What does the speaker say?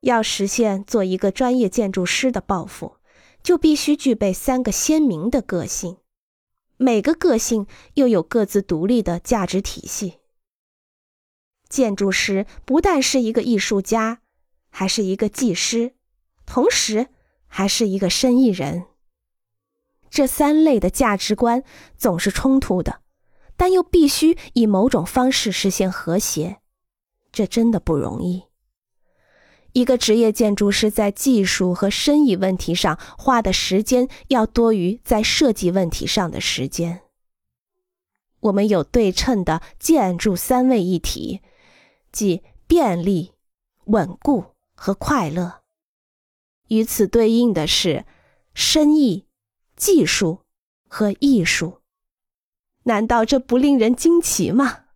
要实现做一个专业建筑师的抱负，就必须具备三个鲜明的个性，每个个性又有各自独立的价值体系。建筑师不但是一个艺术家，还是一个技师，同时还是一个生意人。这三类的价值观总是冲突的，但又必须以某种方式实现和谐，这真的不容易。一个职业建筑师在技术和生意问题上花的时间要多于在设计问题上的时间。我们有对称的建筑三位一体。即便利、稳固和快乐。与此对应的是生意、技术和艺术。难道这不令人惊奇吗？